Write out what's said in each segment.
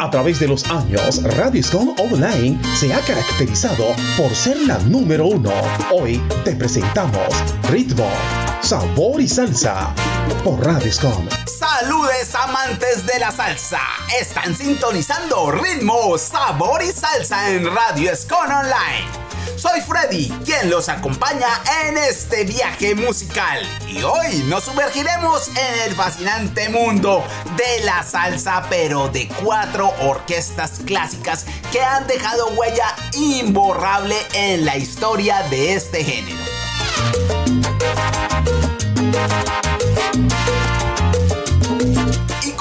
A través de los años, Radio Scon Online se ha caracterizado por ser la número uno. Hoy te presentamos Ritmo, Sabor y Salsa por Radio Scon. Saludes amantes de la salsa. Están sintonizando Ritmo, Sabor y Salsa en Radio Scon Online soy Freddy, quien los acompaña en este viaje musical. Y hoy nos sumergiremos en el fascinante mundo de la salsa, pero de cuatro orquestas clásicas que han dejado huella imborrable en la historia de este género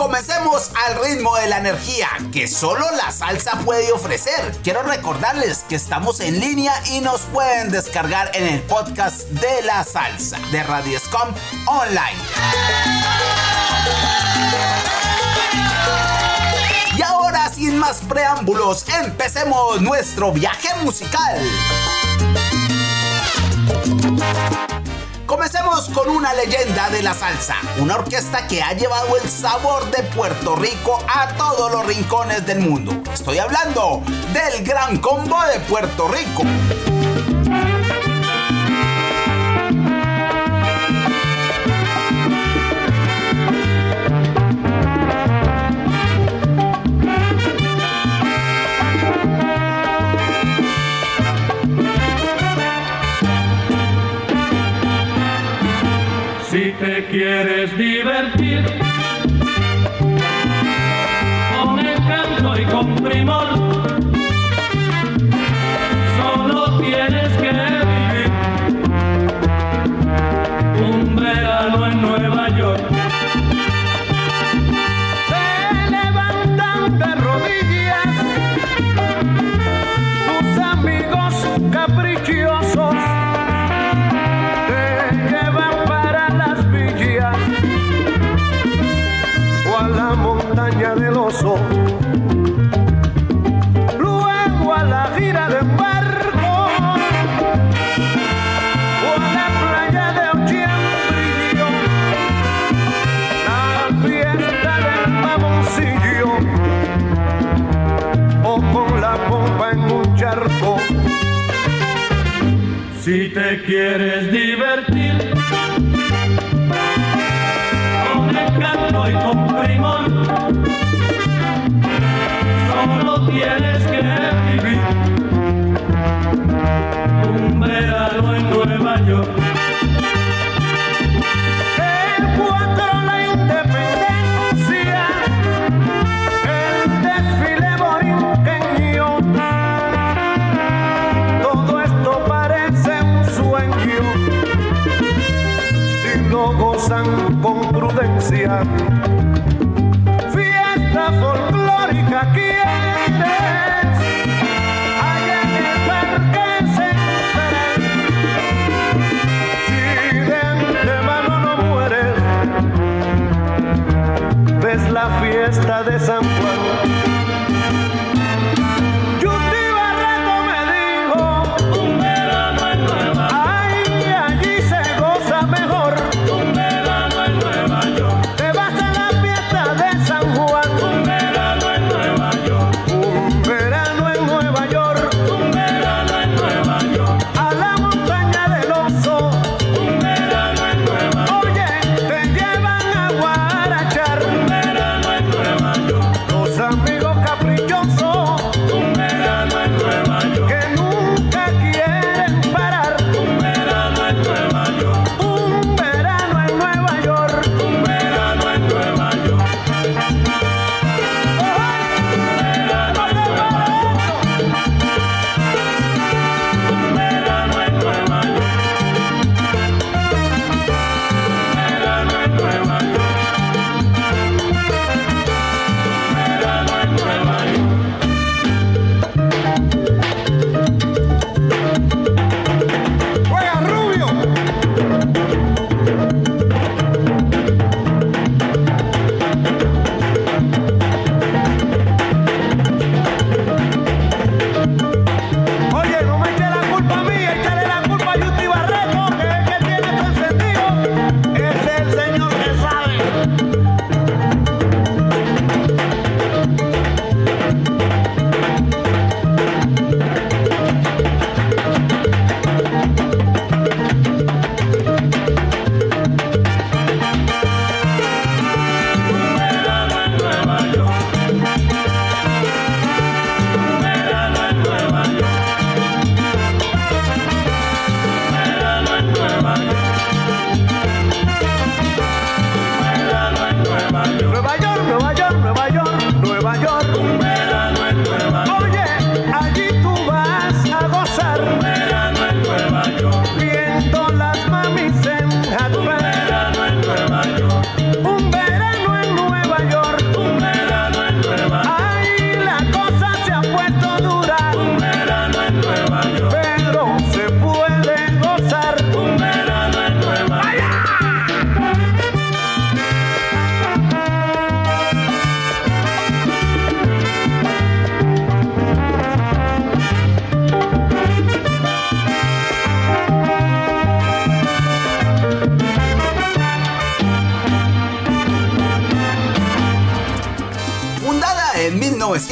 comencemos al ritmo de la energía que solo la salsa puede ofrecer. Quiero recordarles que estamos en línea y nos pueden descargar en el podcast de la salsa de Radioscom Online. Y ahora sin más preámbulos, empecemos nuestro viaje musical. Comencemos con una leyenda de la salsa, una orquesta que ha llevado el sabor de Puerto Rico a todos los rincones del mundo. Estoy hablando del Gran Combo de Puerto Rico. Si te quieres divertir con el canto y con primor solo tienes que vivir un verano en Nueva York. poesía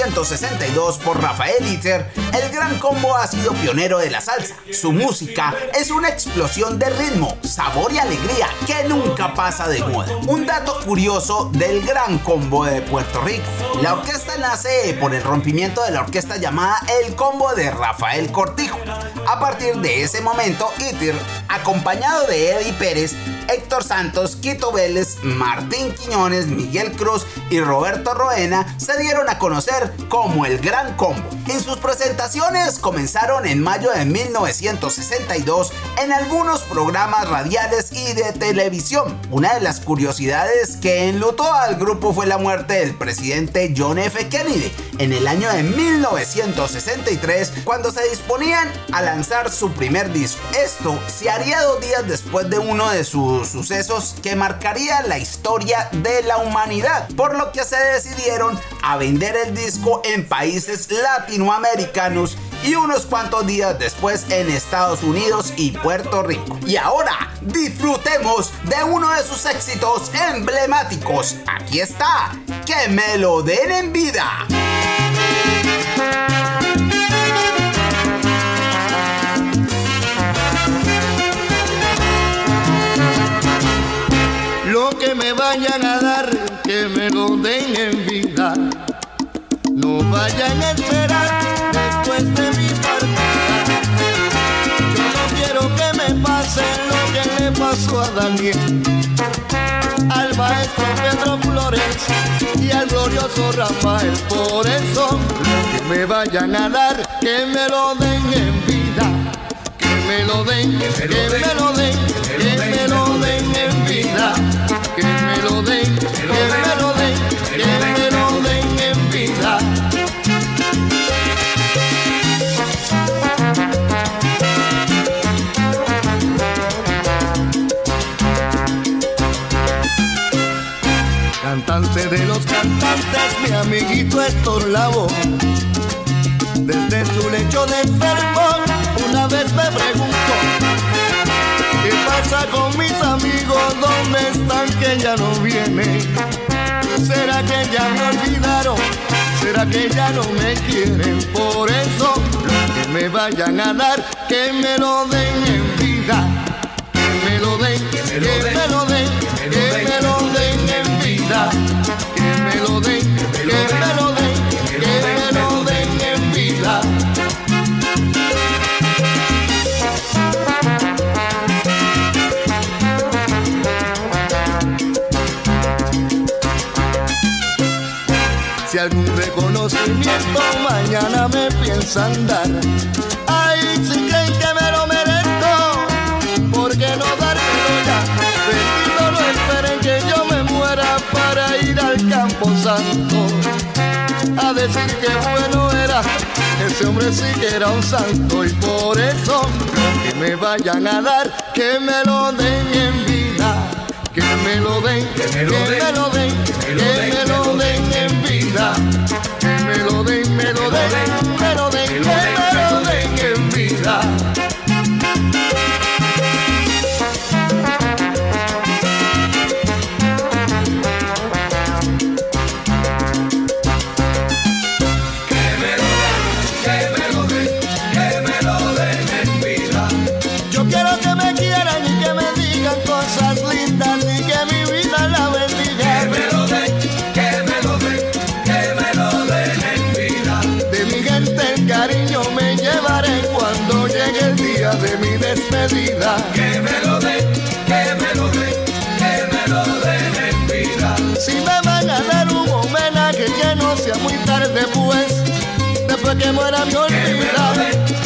1962 por Rafael Iter, el Gran Combo ha sido pionero de la salsa. Su música es una explosión de ritmo, sabor y alegría que nunca pasa de moda. Un dato curioso del Gran Combo de Puerto Rico. La orquesta nace por el rompimiento de la orquesta llamada El Combo de Rafael Cortijo. A partir de ese momento, Iter, acompañado de Eddie Pérez, Héctor Santos, Quito Vélez, Martín Quiñones, Miguel Cruz y Roberto Roena se dieron a conocer como el Gran Combo. En sus presentaciones comenzaron en mayo de 1962 en algunos programas radiales y de televisión. Una de las curiosidades que enlutó al grupo fue la muerte del presidente John F. Kennedy en el año de 1963 cuando se disponían a lanzar su primer disco. Esto se haría dos días después de uno de sus sucesos que marcaría la historia de la humanidad, por lo que se decidieron a vender el disco en países latinoamericanos y unos cuantos días después en Estados Unidos y Puerto Rico. Y ahora disfrutemos de uno de sus éxitos emblemáticos. Aquí está, que me lo den en vida. Me vayan a dar, que me lo den en vida. No vayan a esperar después de mi partida. Yo no quiero que me pase lo que le pasó a Daniel, al maestro Pedro Flores y al glorioso Rafael. Por eso, lo que me vayan a dar, que me lo den en vida. Que me lo den, que me lo den, que me lo den en vida. Que me lo den, que me lo den, que me lo den en vida. Cantante de los cantantes, mi amiguito Héctor Lavoe. Desde su lecho de enfermo, una vez me preguntó, ¿qué pasa con mis amigos? ¿Dónde están que ya no vienen? ¿Será que ya me olvidaron? ¿Será que ya no me quieren? Por eso, lo que me vayan a dar, que me lo den en vida. Que me lo den, que me lo den, que me lo den en vida. Que me lo den, Si algún reconocimiento mañana me piensan dar, ay, si creen que me lo merezco, ¿por qué no dármelo ya? Bendito no esperen que yo me muera para ir al campo santo a decir que bueno era. Ese hombre sí que era un santo y por eso que me vayan a dar, que me lo den en. Que me lo den, que me lo den, que me lo den, que me lo den en vida. Que me lo den, me lo den, me lo den, que me lo den en vida. Después que muera mi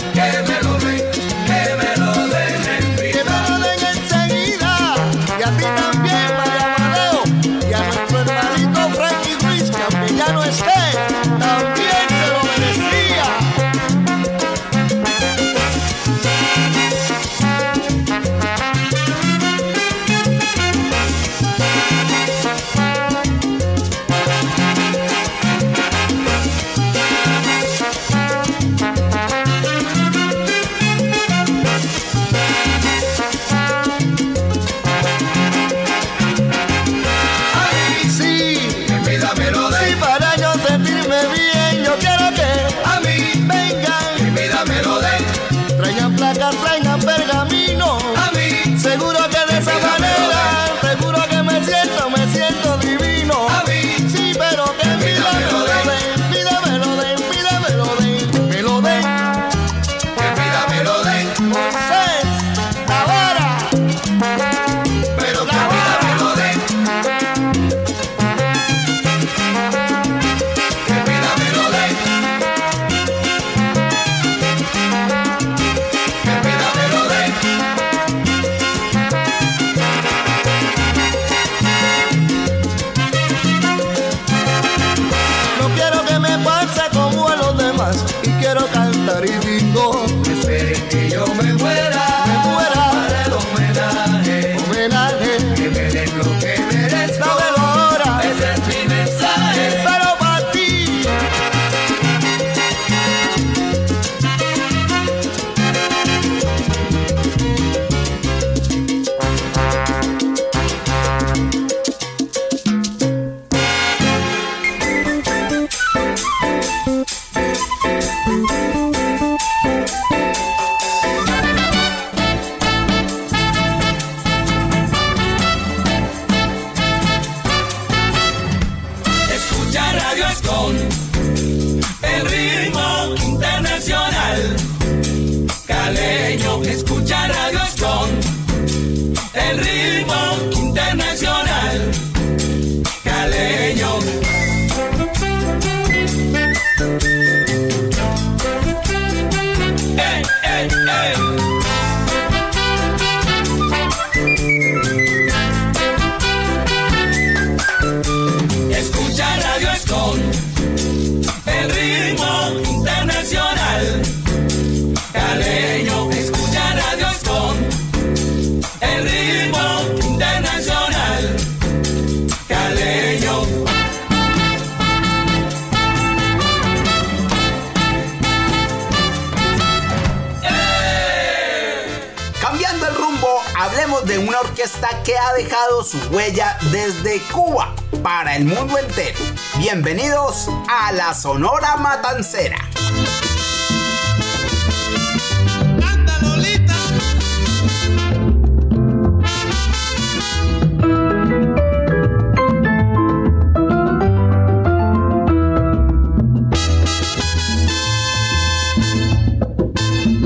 Sonora Matancera.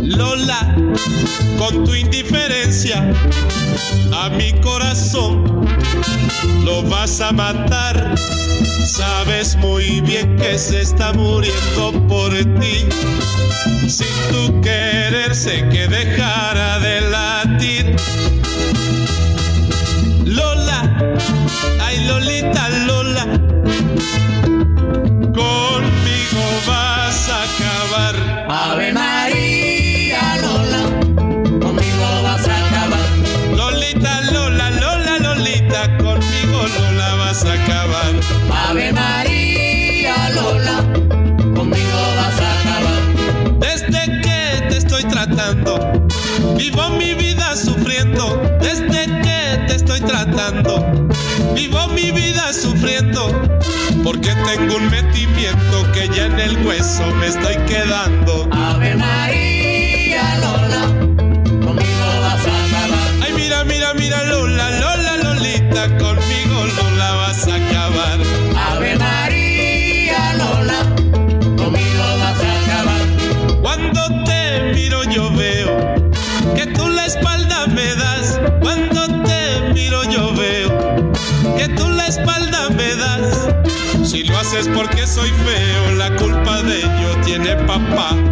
Lola, con tu indiferencia a mi corazón lo vas a matar, sabes muy se está muriendo por ti. Sin tu querer sé que dejará de me estoy quedando. es porque soy feo, la culpa de ello tiene papá.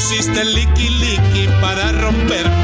Pusiste el liqui para romperme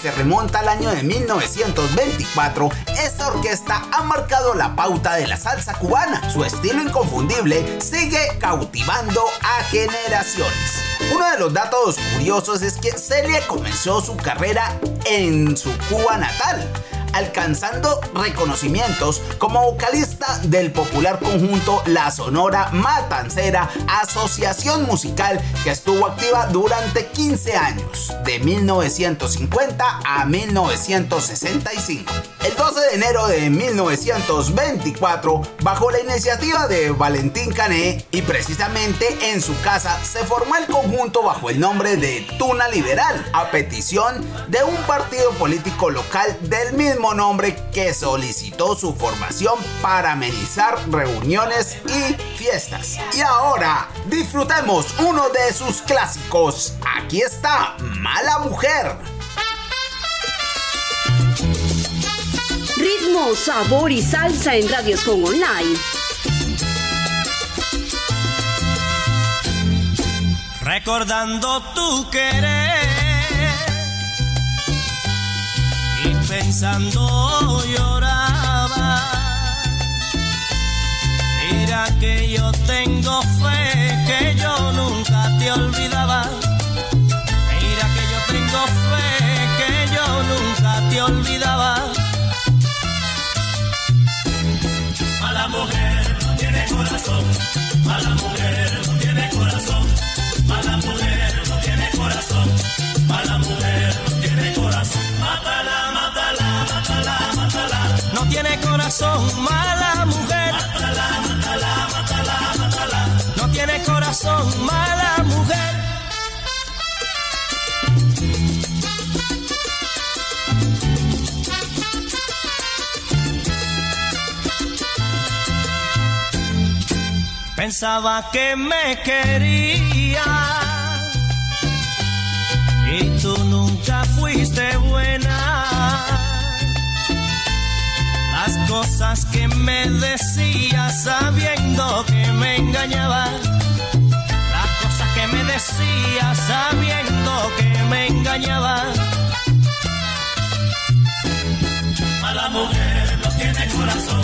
se remonta al año de 1924, esta orquesta ha marcado la pauta de la salsa cubana. Su estilo inconfundible sigue cautivando a generaciones. Uno de los datos curiosos es que Celia comenzó su carrera en su Cuba natal, alcanzando reconocimientos como vocalista del popular conjunto La Sonora Matancera, asociación musical que estuvo activa durante 15 años, de 1950 a 1965. El 12 de enero de 1924, bajo la iniciativa de Valentín Cané y precisamente en su casa, se formó el conjunto bajo el nombre de Tuna Liberal, a petición de un partido político local del mismo nombre que solicitó su formación para amenizar reuniones y fiestas. Y ahora, disfrutemos uno de sus clásicos. Aquí está Mala Mujer. Ritmo, sabor y salsa en Radios con Online. Recordando tu querer y pensando lloraba. Mira que yo tengo fe que yo nunca te olvidaba. Mira que yo tengo fe que yo nunca te olvidaba. Mala mujer no tiene corazón, mala mujer no tiene corazón, mala mujer no tiene corazón, mala mujer no tiene corazón. Mátala, mátala, mátala, mátala. No tiene corazón, mala mujer. Tiene corazón, mala mujer. Pensaba que me quería y tú nunca fuiste buena. Las cosas que me decías sabiendo que me engañabas. Las cosas que me decías sabiendo que me engañabas. Mala mujer no tiene corazón,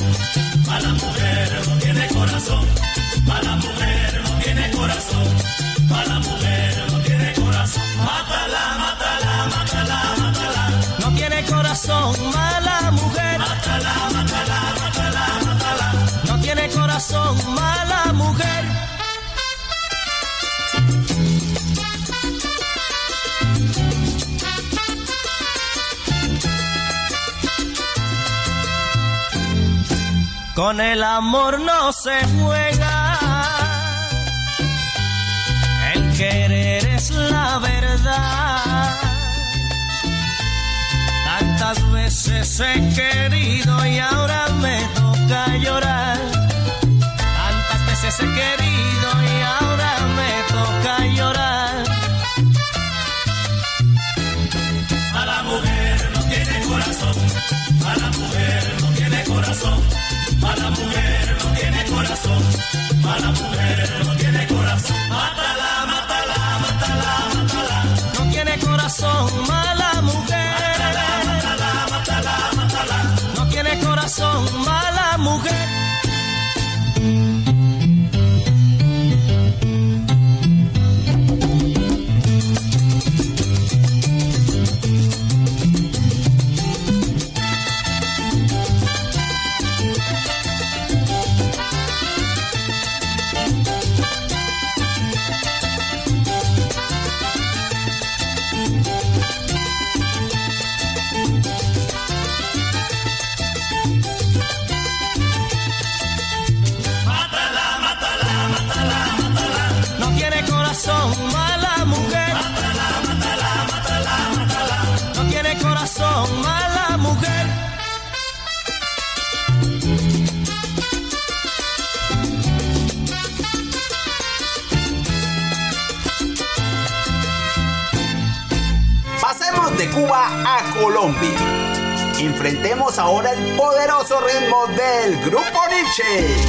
mala mujer no tiene corazón, mala mujer no tiene corazón, mala mujer no tiene corazón. Mátala, mátala, mátala, mátala. No tiene corazón, mala mujer. Mátala, mátala, mátala, mátala. No tiene corazón, mala Con el amor no se juega. El querer es la verdad. Tantas veces he querido y ahora me toca llorar. Tantas veces he querido mala grupo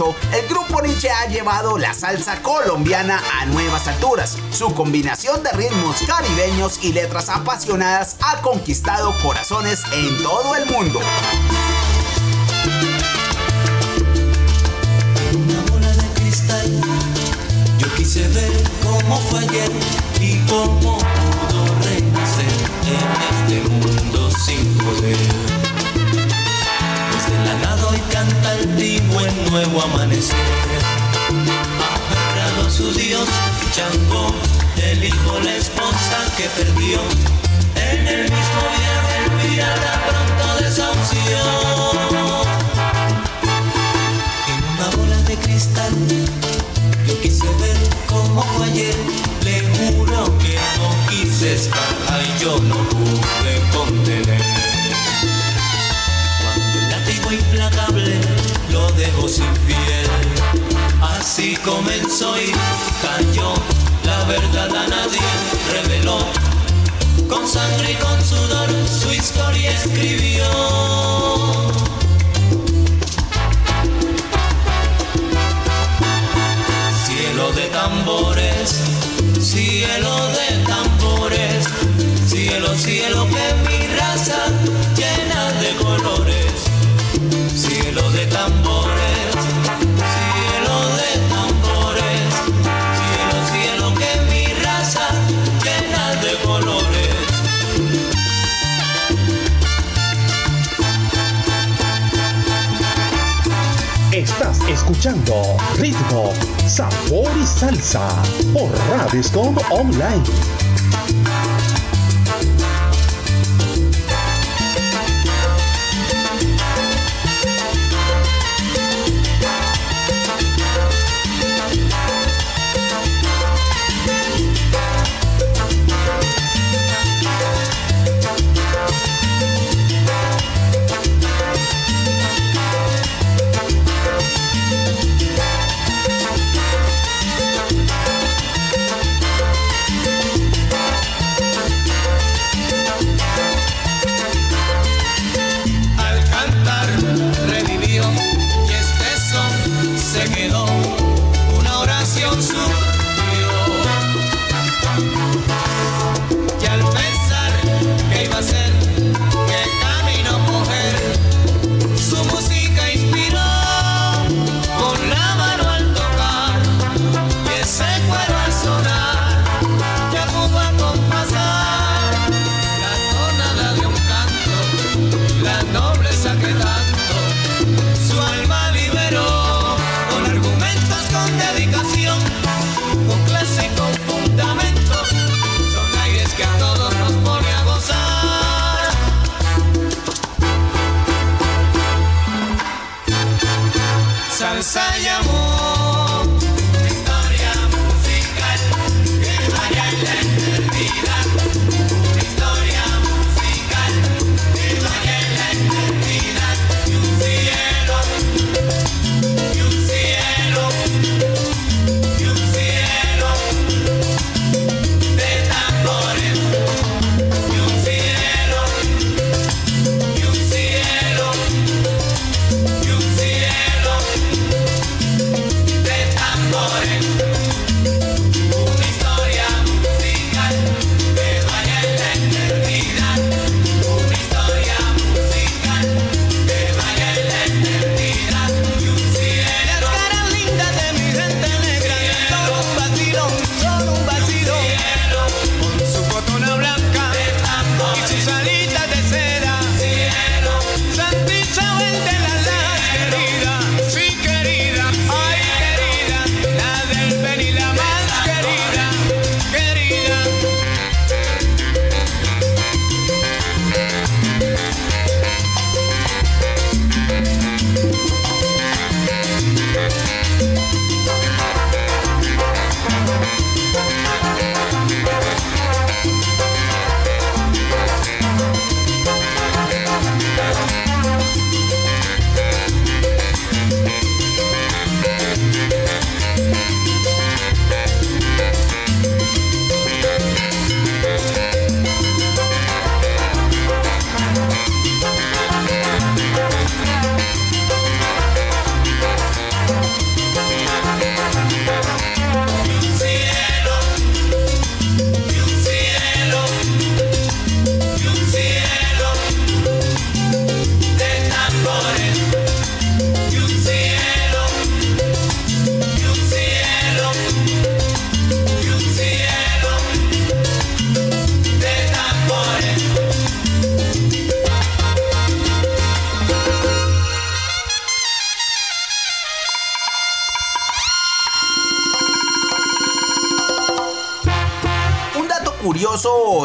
el grupo Nietzsche ha llevado la salsa colombiana a nuevas alturas. Su combinación de ritmos caribeños y letras apasionadas ha conquistado corazones en todo el mundo. Una bola de cristal, yo quise ver cómo fue y cómo pudo renacer en este mundo nuevo amanecer. Aferrado a su Dios, Chango, el hijo, la esposa que perdió. En el mismo viaje el pirata pronto desahució. En una bola de cristal, yo quise ver cómo fue ayer. Le juro que no quise escapar y yo no pude contener. Así comenzó y cayó. La verdad a nadie reveló. Con sangre y con sudor su historia escribió. Cielo de tambores, cielo de tambores, cielo, cielo que escuchando Ritmo, Sabor y Salsa por Radiscom Online. Nelson.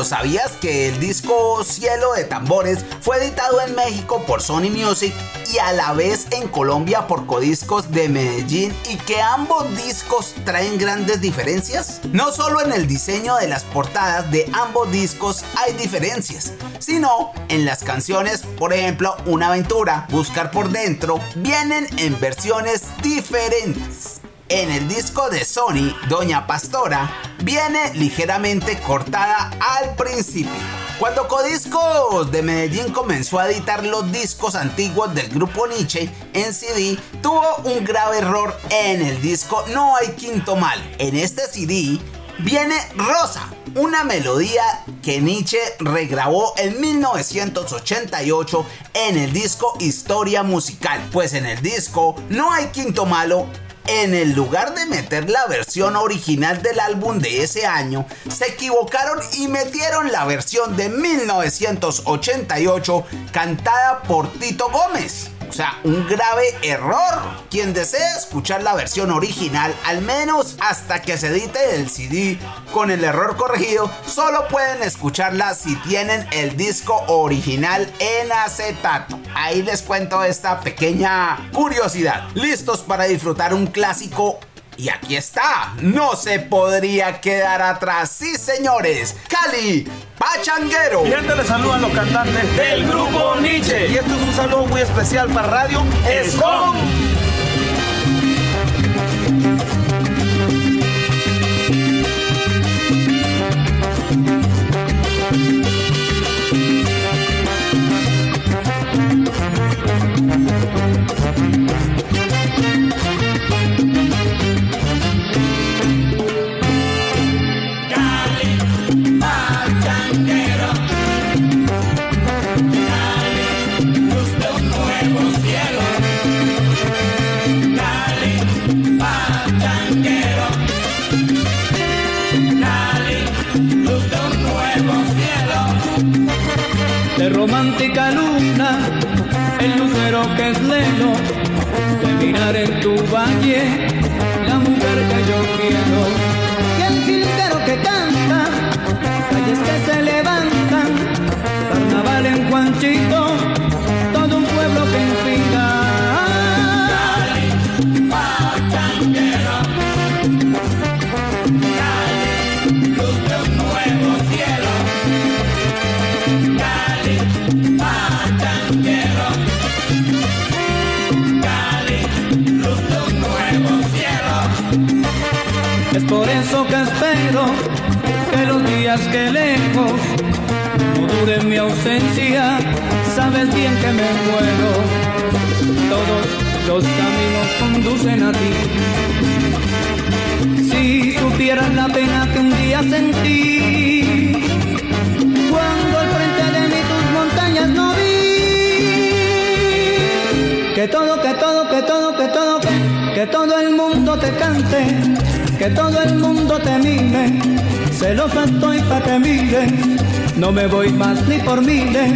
¿Sabías que el disco Cielo de Tambores fue editado en México por Sony Music y a la vez en Colombia por Codiscos de Medellín y que ambos discos traen grandes diferencias? No solo en el diseño de las portadas de ambos discos hay diferencias, sino en las canciones, por ejemplo, Una aventura, Buscar por dentro, vienen en versiones diferentes. En el disco de Sony, Doña Pastora viene ligeramente cortada al principio. Cuando Codiscos de Medellín comenzó a editar los discos antiguos del grupo Nietzsche en CD, tuvo un grave error en el disco No hay quinto mal. En este CD viene Rosa, una melodía que Nietzsche regrabó en 1988 en el disco Historia Musical. Pues en el disco No hay quinto malo en el lugar de meter la versión original del álbum de ese año, se equivocaron y metieron la versión de 1988 cantada por Tito Gómez. Sea, un grave error. Quien desee escuchar la versión original, al menos hasta que se edite el CD con el error corregido, solo pueden escucharla si tienen el disco original en acetato. Ahí les cuento esta pequeña curiosidad. ¿Listos para disfrutar un clásico y aquí está, no se podría quedar atrás. Sí, señores, Cali, Pachanguero. Mi gente le saludan los cantantes del grupo Nietzsche. Y esto es un saludo muy especial para Radio Escom. Tu que lejos no duren mi ausencia, sabes bien que me muero. Todos los caminos conducen a ti. Si supieras la pena que un día sentí, cuando al frente de mí tus montañas no vi, que todo, que todo, que todo, que todo, que, que todo el mundo te cante que todo el mundo te mire, celosa estoy pa' que mire, no me voy más ni por miles.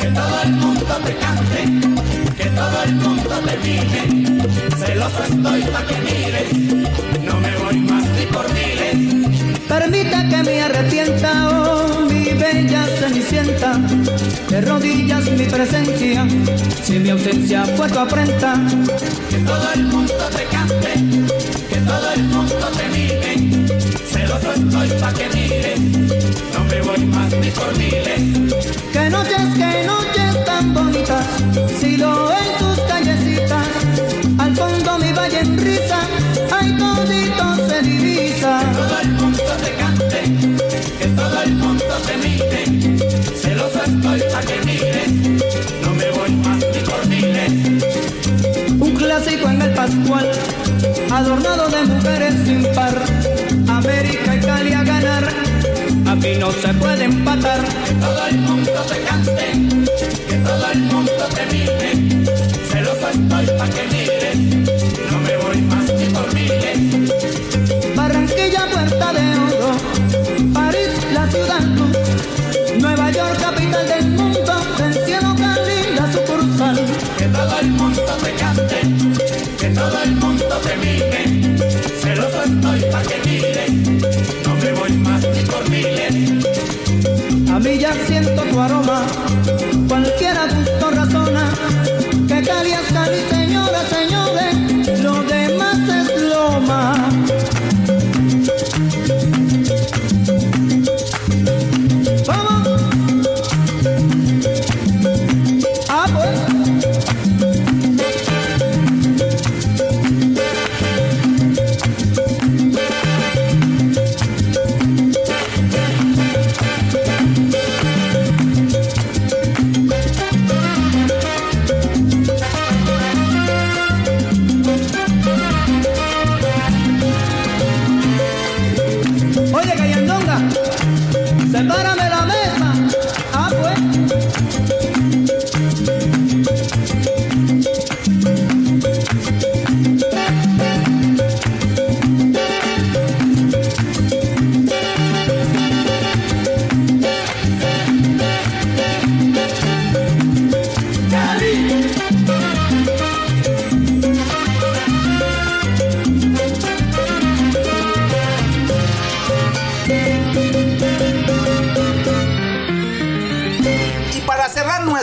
Que todo el mundo te cante, que todo el mundo te mire, celoso estoy pa' que mires, no me voy más ni por miles. Permita que me arrepienta, oh mi bella cenicienta, de rodillas mi presencia, si mi ausencia fue tu afrenta. Que todo el mundo te cante, todo el mundo te mire, celoso estoy pa' que mires, no me voy más ni por miles. Que noches, que noches tan bonitas, si lo en tus callecitas, al fondo mi valle en risa, ay todito se divisa. Que todo el mundo te cante, que todo el mundo te mire, celoso estoy pa' que mires, no me voy más ni por miles. Un clásico en el Pascual, adornado de mujeres sin par, América y Cali a ganar, aquí no se puede empatar. Que todo el mundo te cante, que todo el mundo te mire, celoso estoy pa' que mires, y ya siento tu aroma. Cualquiera gusto razona que.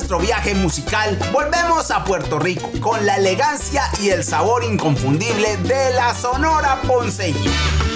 nuestro viaje musical, volvemos a Puerto Rico con la elegancia y el sabor inconfundible de la Sonora Ponceña.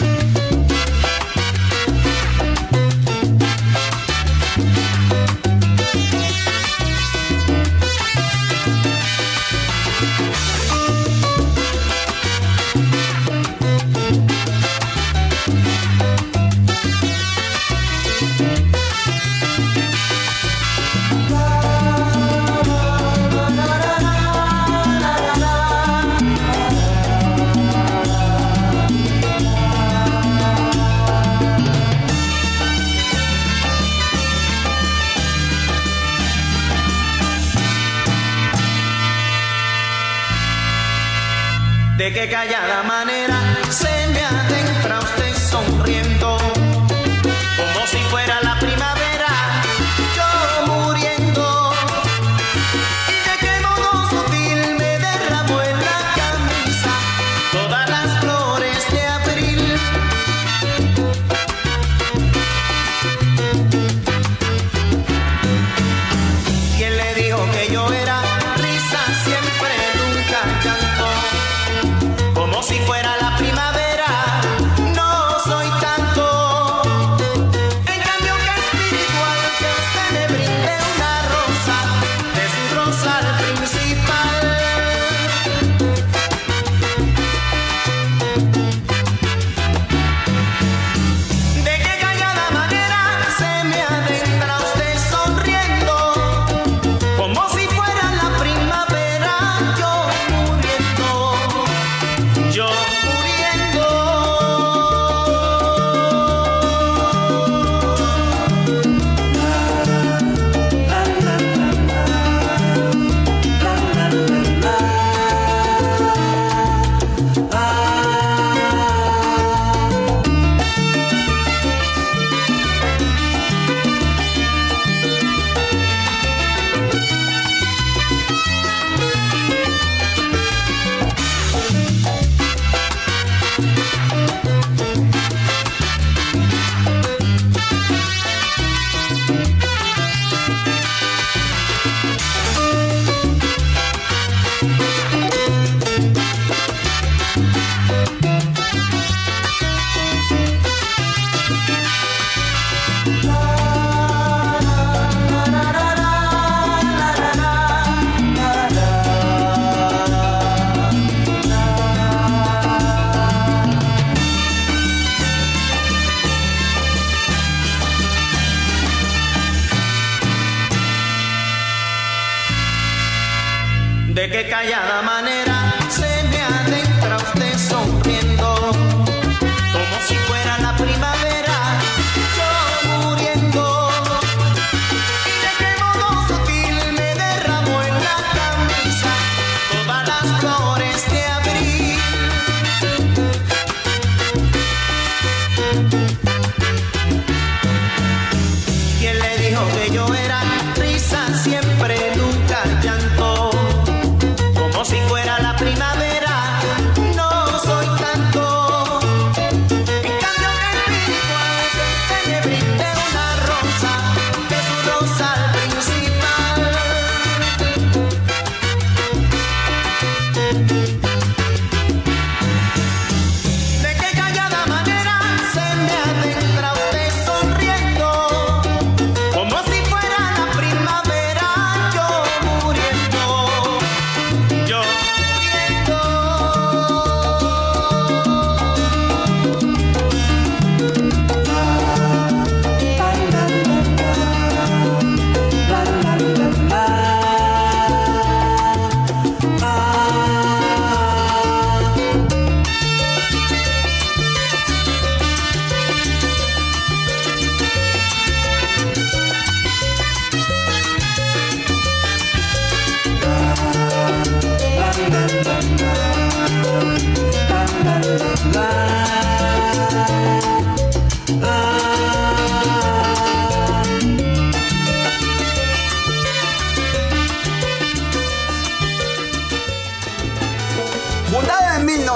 que callada De qué callada manera.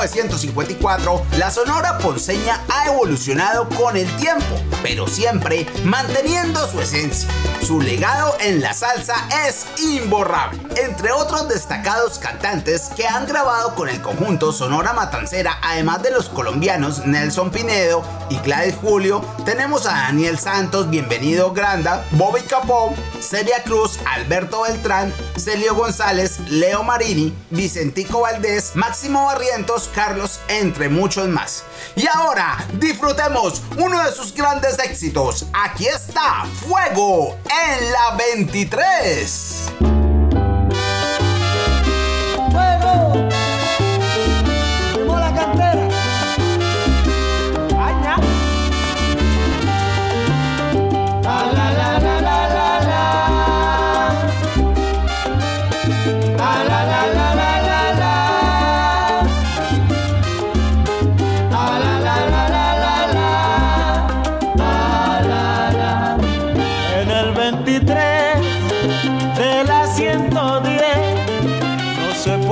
1954, la Sonora Ponceña ha evolucionado con el tiempo, pero siempre manteniendo su esencia. Su legado en la salsa es imborrable. Entre otros destacados cantantes que han grabado con el conjunto Sonora Matancera, además de los colombianos Nelson Pinedo y Gladys Julio, tenemos a Daniel Santos, Bienvenido Granda, Bobby Capó, Celia Cruz, Alberto Beltrán, Celio González, Leo Marini, Vicentico Valdés, Máximo Barrientos, Carlos, entre muchos más. Y ahora disfrutemos uno de sus grandes éxitos. Aquí está Fuego en la 23.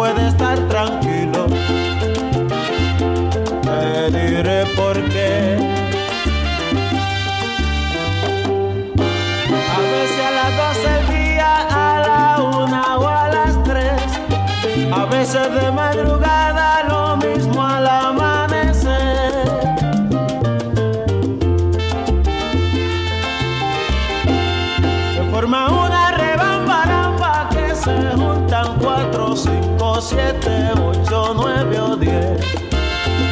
Puede estar tranquilo. Te diré por qué. A veces a las 12 del día, a la 1 o a las 3. A veces de madrugada, 7, 8, 9 o 10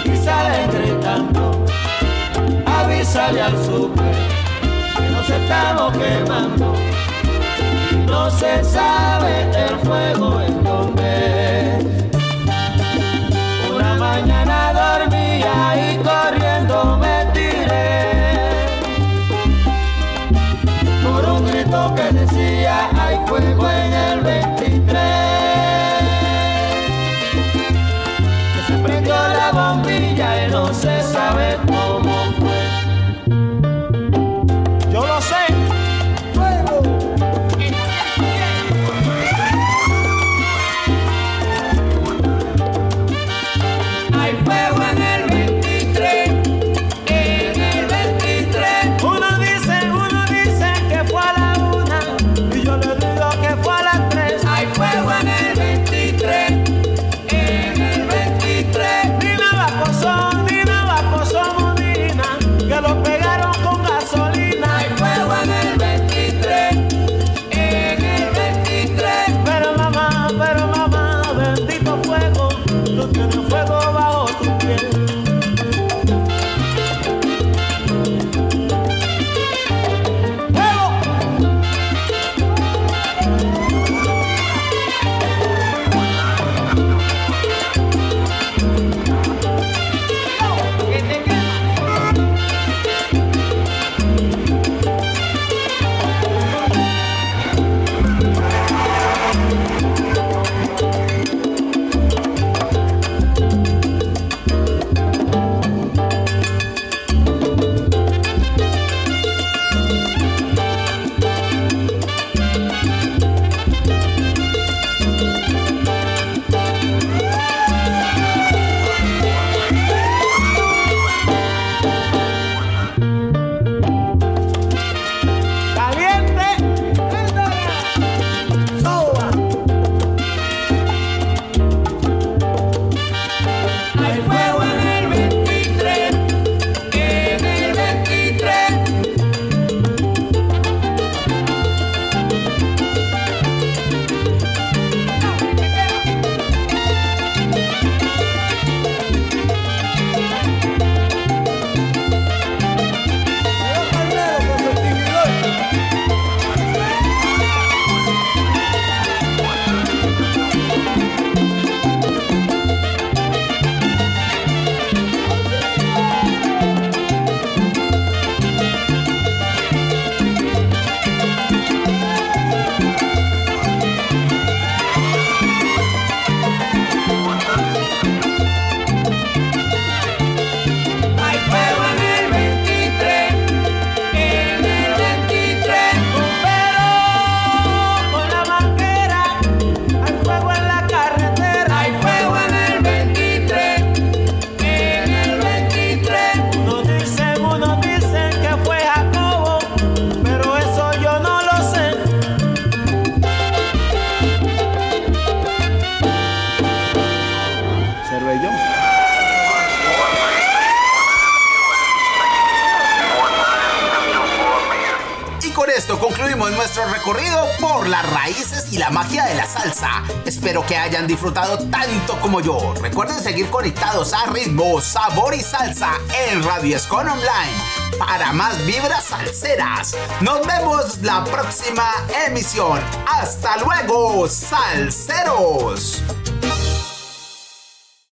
y sale gritando, avísale al super que nos estamos quemando. Y no se sabe el fuego en donde seguir conectados a ritmo, sabor y salsa en Radio Escon Online para más vibras salseras. Nos vemos la próxima emisión. Hasta luego, salseros.